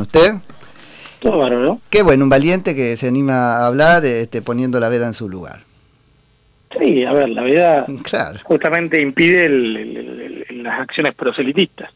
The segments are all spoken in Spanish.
¿Usted? Todo bárbaro. Qué bueno, un valiente que se anima a hablar este, poniendo la veda en su lugar. Sí, a ver, la veda Claro. justamente impide el- el- el- las acciones proselitistas.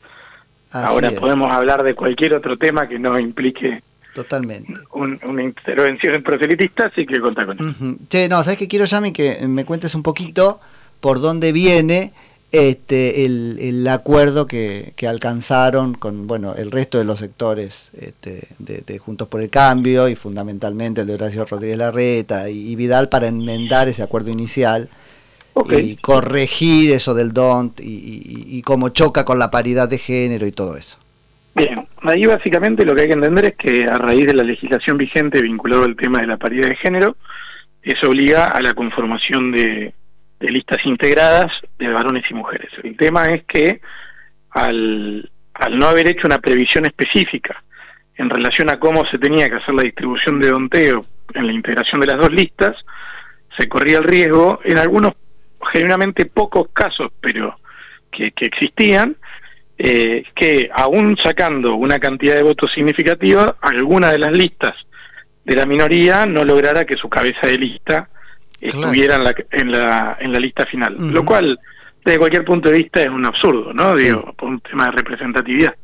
Así Ahora es, podemos hablar de cualquier otro tema que no implique Totalmente. un- una intervención proselitista, así que contá con eso. Ujú. Che, no, ¿sabes qué quiero, Yami? Que me cuentes un poquito por dónde viene este el, el acuerdo que, que alcanzaron con bueno el resto de los sectores este, de, de Juntos por el Cambio y fundamentalmente el de Horacio Rodríguez Larreta y, y Vidal para enmendar ese acuerdo inicial y corregir eso del DONT y, y- y cómo choca con la paridad de género y todo eso. bien. Ahí básicamente lo que hay que entender es que a raíz de la legislación vigente vinculado al tema de la paridad de género, eso obliga a la conformación de, de listas integradas de varones y mujeres. El tema es que al, al no haber hecho una previsión específica en relación a cómo se tenía que hacer la distribución de donteo en la integración de las dos listas, se corría el riesgo, en algunos genuinamente pocos casos, pero que, que existían, eh, que aún sacando una cantidad de votos significativa, alguna de las listas de la minoría no lograra que su cabeza de lista estuviera en, la, en, la, en la lista final. Lo cual, desde cualquier punto de vista, es un absurdo, ¿no? Sí. Digo, por un tema de representatividad.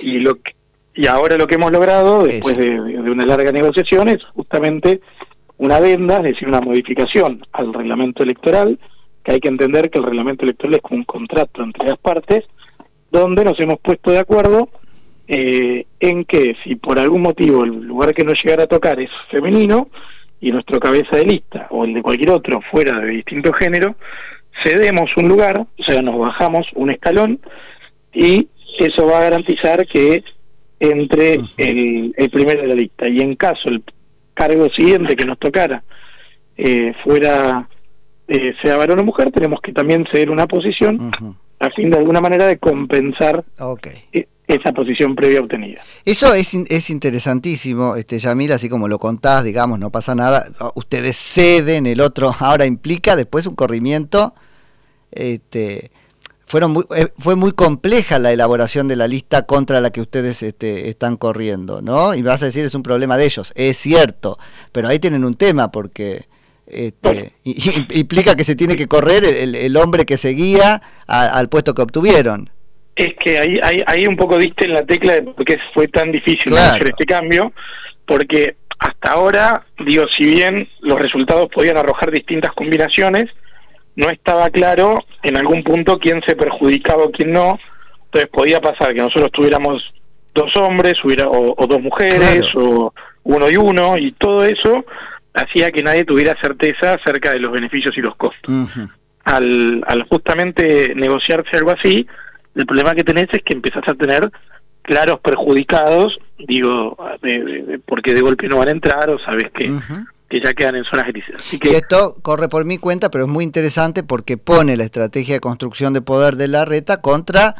Y, lo que- y ahora lo que hemos logrado, después de, de una larga negociación, es justamente una adenda, es decir, una modificación al reglamento electoral, que hay que entender que el reglamento electoral es como un contrato entre las partes, donde nos hemos puesto de acuerdo eh, en que si por algún motivo el lugar que nos llegara a tocar es femenino y nuestro cabeza de lista o el de cualquier otro fuera de distinto género, cedemos un lugar, o sea, nos bajamos un escalón y eso va a garantizar que entre el, el primero de la lista. Y en caso el cargo siguiente que nos tocara eh, fuera, eh, sea varón o mujer, tenemos que también ceder una posición a fin de alguna manera de compensar Ok. Esa posición previa obtenida. Eso es, es interesantísimo, este Yamil, así como lo contás, digamos, no pasa nada. Ustedes ceden, el otro ahora implica después un corrimiento. Este, fueron muy, eh, fue muy compleja la elaboración de la lista contra la que ustedes este, están corriendo, ¿no? Y vas a decir es un problema de ellos, es cierto, pero ahí tienen un tema porque este, implica que se tiene que correr el, el hombre que seguía a- al puesto que obtuvieron. Es que ahí, ahí, ahí un poco diste en la tecla de por qué fue tan difícil Claro. hacer este cambio, porque hasta ahora, digo, si bien los resultados podían arrojar distintas combinaciones, no estaba claro en algún punto quién se perjudicaba o quién no, entonces podía pasar que nosotros tuviéramos dos hombres hubiera, o, o dos mujeres o uno y uno, y todo eso hacía que nadie tuviera certeza acerca de los beneficios y los costos. Al, al justamente negociarse algo así, el problema que tenés es que empezás a tener claros perjudicados, digo, porque de golpe no van a entrar o sabes que, que ya quedan en zonas grises. Así Y esto corre por mi cuenta, pero es muy interesante porque pone la estrategia de construcción de poder de la reta contra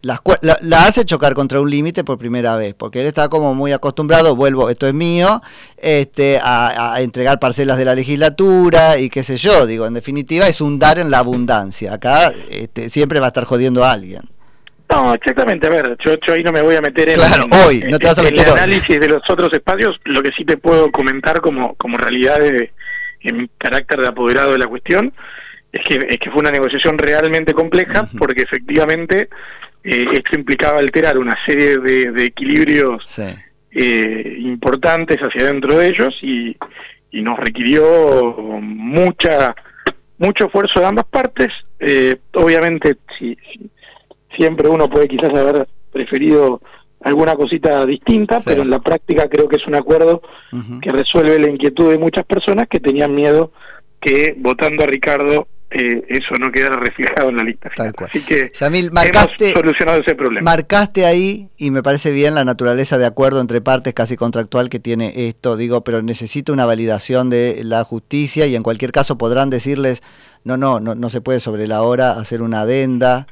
las cua- la, la hace chocar contra un límite por primera vez, porque él está como muy acostumbrado, vuelvo, esto es mío, este, a, a entregar parcelas de la legislatura y qué sé yo, digo, en definitiva es un dar en la abundancia. Acá este, siempre va a estar jodiendo a alguien. No, exactamente, a ver, yo, yo ahí no me voy a meter en, Claro, en- hoy, no te vas a en meter el hoy. análisis de los otros espacios, lo que sí te puedo comentar como, como realidad de, en mi carácter de apoderado de la cuestión, es que, es que fue una negociación realmente compleja, porque efectivamente eh, esto implicaba alterar una serie de, de equilibrios Sí. eh, importantes hacia dentro de ellos y, y nos requirió mucha mucho esfuerzo de ambas partes. Eh, obviamente, si, si- siempre uno puede quizás haber preferido alguna cosita distinta, Sí. pero en la práctica creo que es un acuerdo que resuelve la inquietud de muchas personas que tenían miedo que votando a Ricardo eh, eso no quedara reflejado en la lista. Tal final. cual. Así que Yamil, hemos marcaste, solucionado ese problema. Marcaste ahí, y me parece bien la naturaleza de acuerdo entre partes casi contractual que tiene esto, digo, pero necesita una validación de la justicia y en cualquier caso podrán decirles, no, no, no, no se puede sobre la hora hacer una adenda,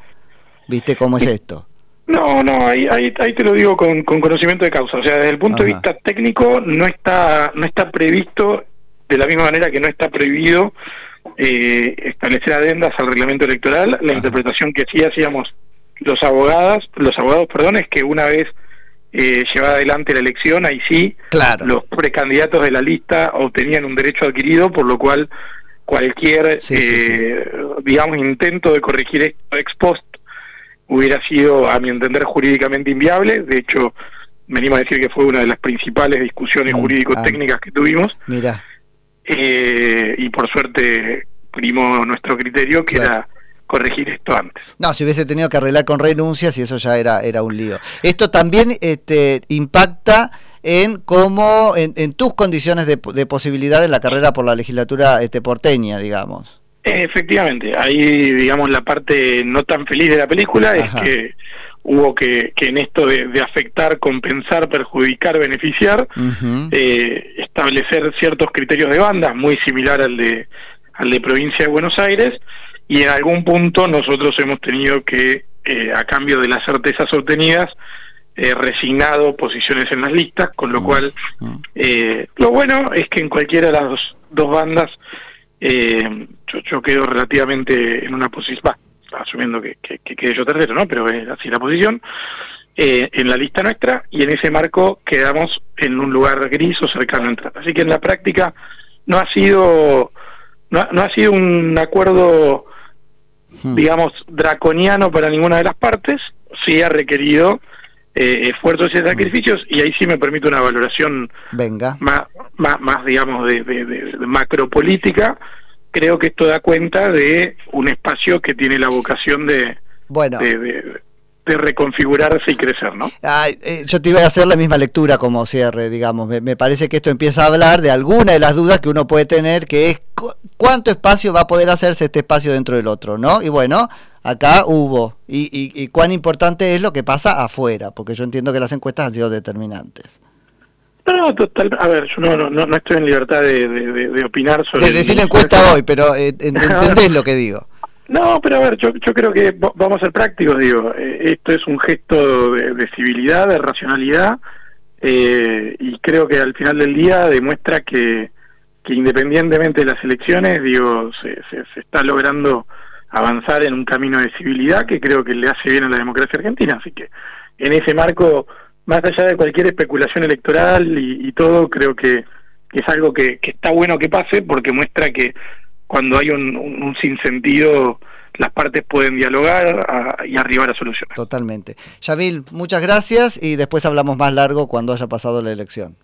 ¿viste cómo es esto? No, no, ahí, ahí, ahí te lo digo con, con conocimiento de causa. O sea, desde el punto de vista técnico no está no está previsto de la misma manera que no está prohibido eh, establecer adendas al reglamento electoral. La Ajá. interpretación que sí hacíamos los abogados, los abogados, perdón, es que una vez eh, llevada adelante la elección, ahí sí, los precandidatos de la lista obtenían un derecho adquirido, por lo cual cualquier, eh, digamos, intento de corregir esto ex post hubiera sido, a mi entender, jurídicamente inviable. De hecho, venimos a decir que fue una de las principales discusiones mm, jurídico-técnicas ah. que tuvimos. Mira. Eh, y por suerte primó nuestro criterio, que era corregir esto antes. No, si hubiese tenido que arreglar con renuncias y eso ya era, era un lío. Esto también este, impacta en cómo, en, tus condiciones de, posibilidad en la carrera por la legislatura este, porteña, digamos. Efectivamente, ahí digamos la parte no tan feliz de la película es que hubo que, que en esto de, afectar, compensar, perjudicar, beneficiar, eh, establecer ciertos criterios de bandas, muy similar al de, al de provincia de Buenos Aires, y en algún punto nosotros hemos tenido que, eh, a cambio de las certezas obtenidas, eh, resignado posiciones en las listas, con lo mm, cual mm. eh, lo bueno es que en cualquiera de las dos, bandas eh, yo, quedo relativamente en una posición, asumiendo que, que, quede yo tercero, ¿no? pero es así la posición, en la lista nuestra y en ese marco quedamos en un lugar gris o cercano a entrar. Así que en la práctica no ha sido, no, no ha sido un acuerdo Hmm. digamos, draconiano para ninguna de las partes, sí ha requerido eh, esfuerzos y hmm. sacrificios, y ahí sí me permite una valoración Venga. Más, más, más digamos, de, de, macropolítica. Creo que esto da cuenta de un espacio que tiene la vocación de, bueno. de, reconfigurarse y crecer, ¿no? Eh, yo te iba a hacer la misma lectura como cierre, digamos. Me, me, parece que esto empieza a hablar de alguna de las dudas que uno puede tener, que es cuánto espacio va a poder hacerse este espacio dentro del otro, ¿no? Y bueno, acá hubo. Y, y, cuán importante es lo que pasa afuera, porque yo entiendo que las encuestas han sido determinantes. No, total, a ver, yo no, no, no estoy en libertad de, de, opinar sobre... De decir encuesta hoy, pero eh, entendés lo que digo. No, pero a ver, yo, yo creo que vamos a ser prácticos, digo, eh, esto es un gesto de, civilidad, de racionalidad, eh, y creo que al final del día demuestra que, que independientemente de las elecciones, digo, se, se, está logrando avanzar en un camino de civilidad que creo que le hace bien a la democracia argentina. Así que en ese marco, más allá de cualquier especulación electoral y, todo, creo que, es algo que, está bueno que pase porque muestra que cuando hay un, un, sinsentido las partes pueden dialogar y arribar a soluciones. Totalmente. Yavil, muchas gracias y después hablamos más largo cuando haya pasado la elección.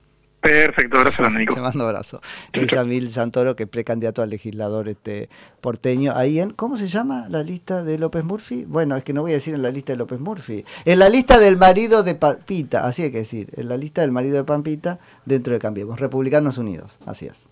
Perfecto, abrazo, Nico. Te mando abrazo. Es Yamil Santoro, que es precandidato al legislador este porteño. Ahí en, ¿cómo se llama la lista de López Murphy? Bueno, es que no voy a decir en la lista de López Murphy. En la lista del marido de Pampita, así hay que decir. En la lista del marido de Pampita dentro de Cambiemos. Republicanos Unidos, así es.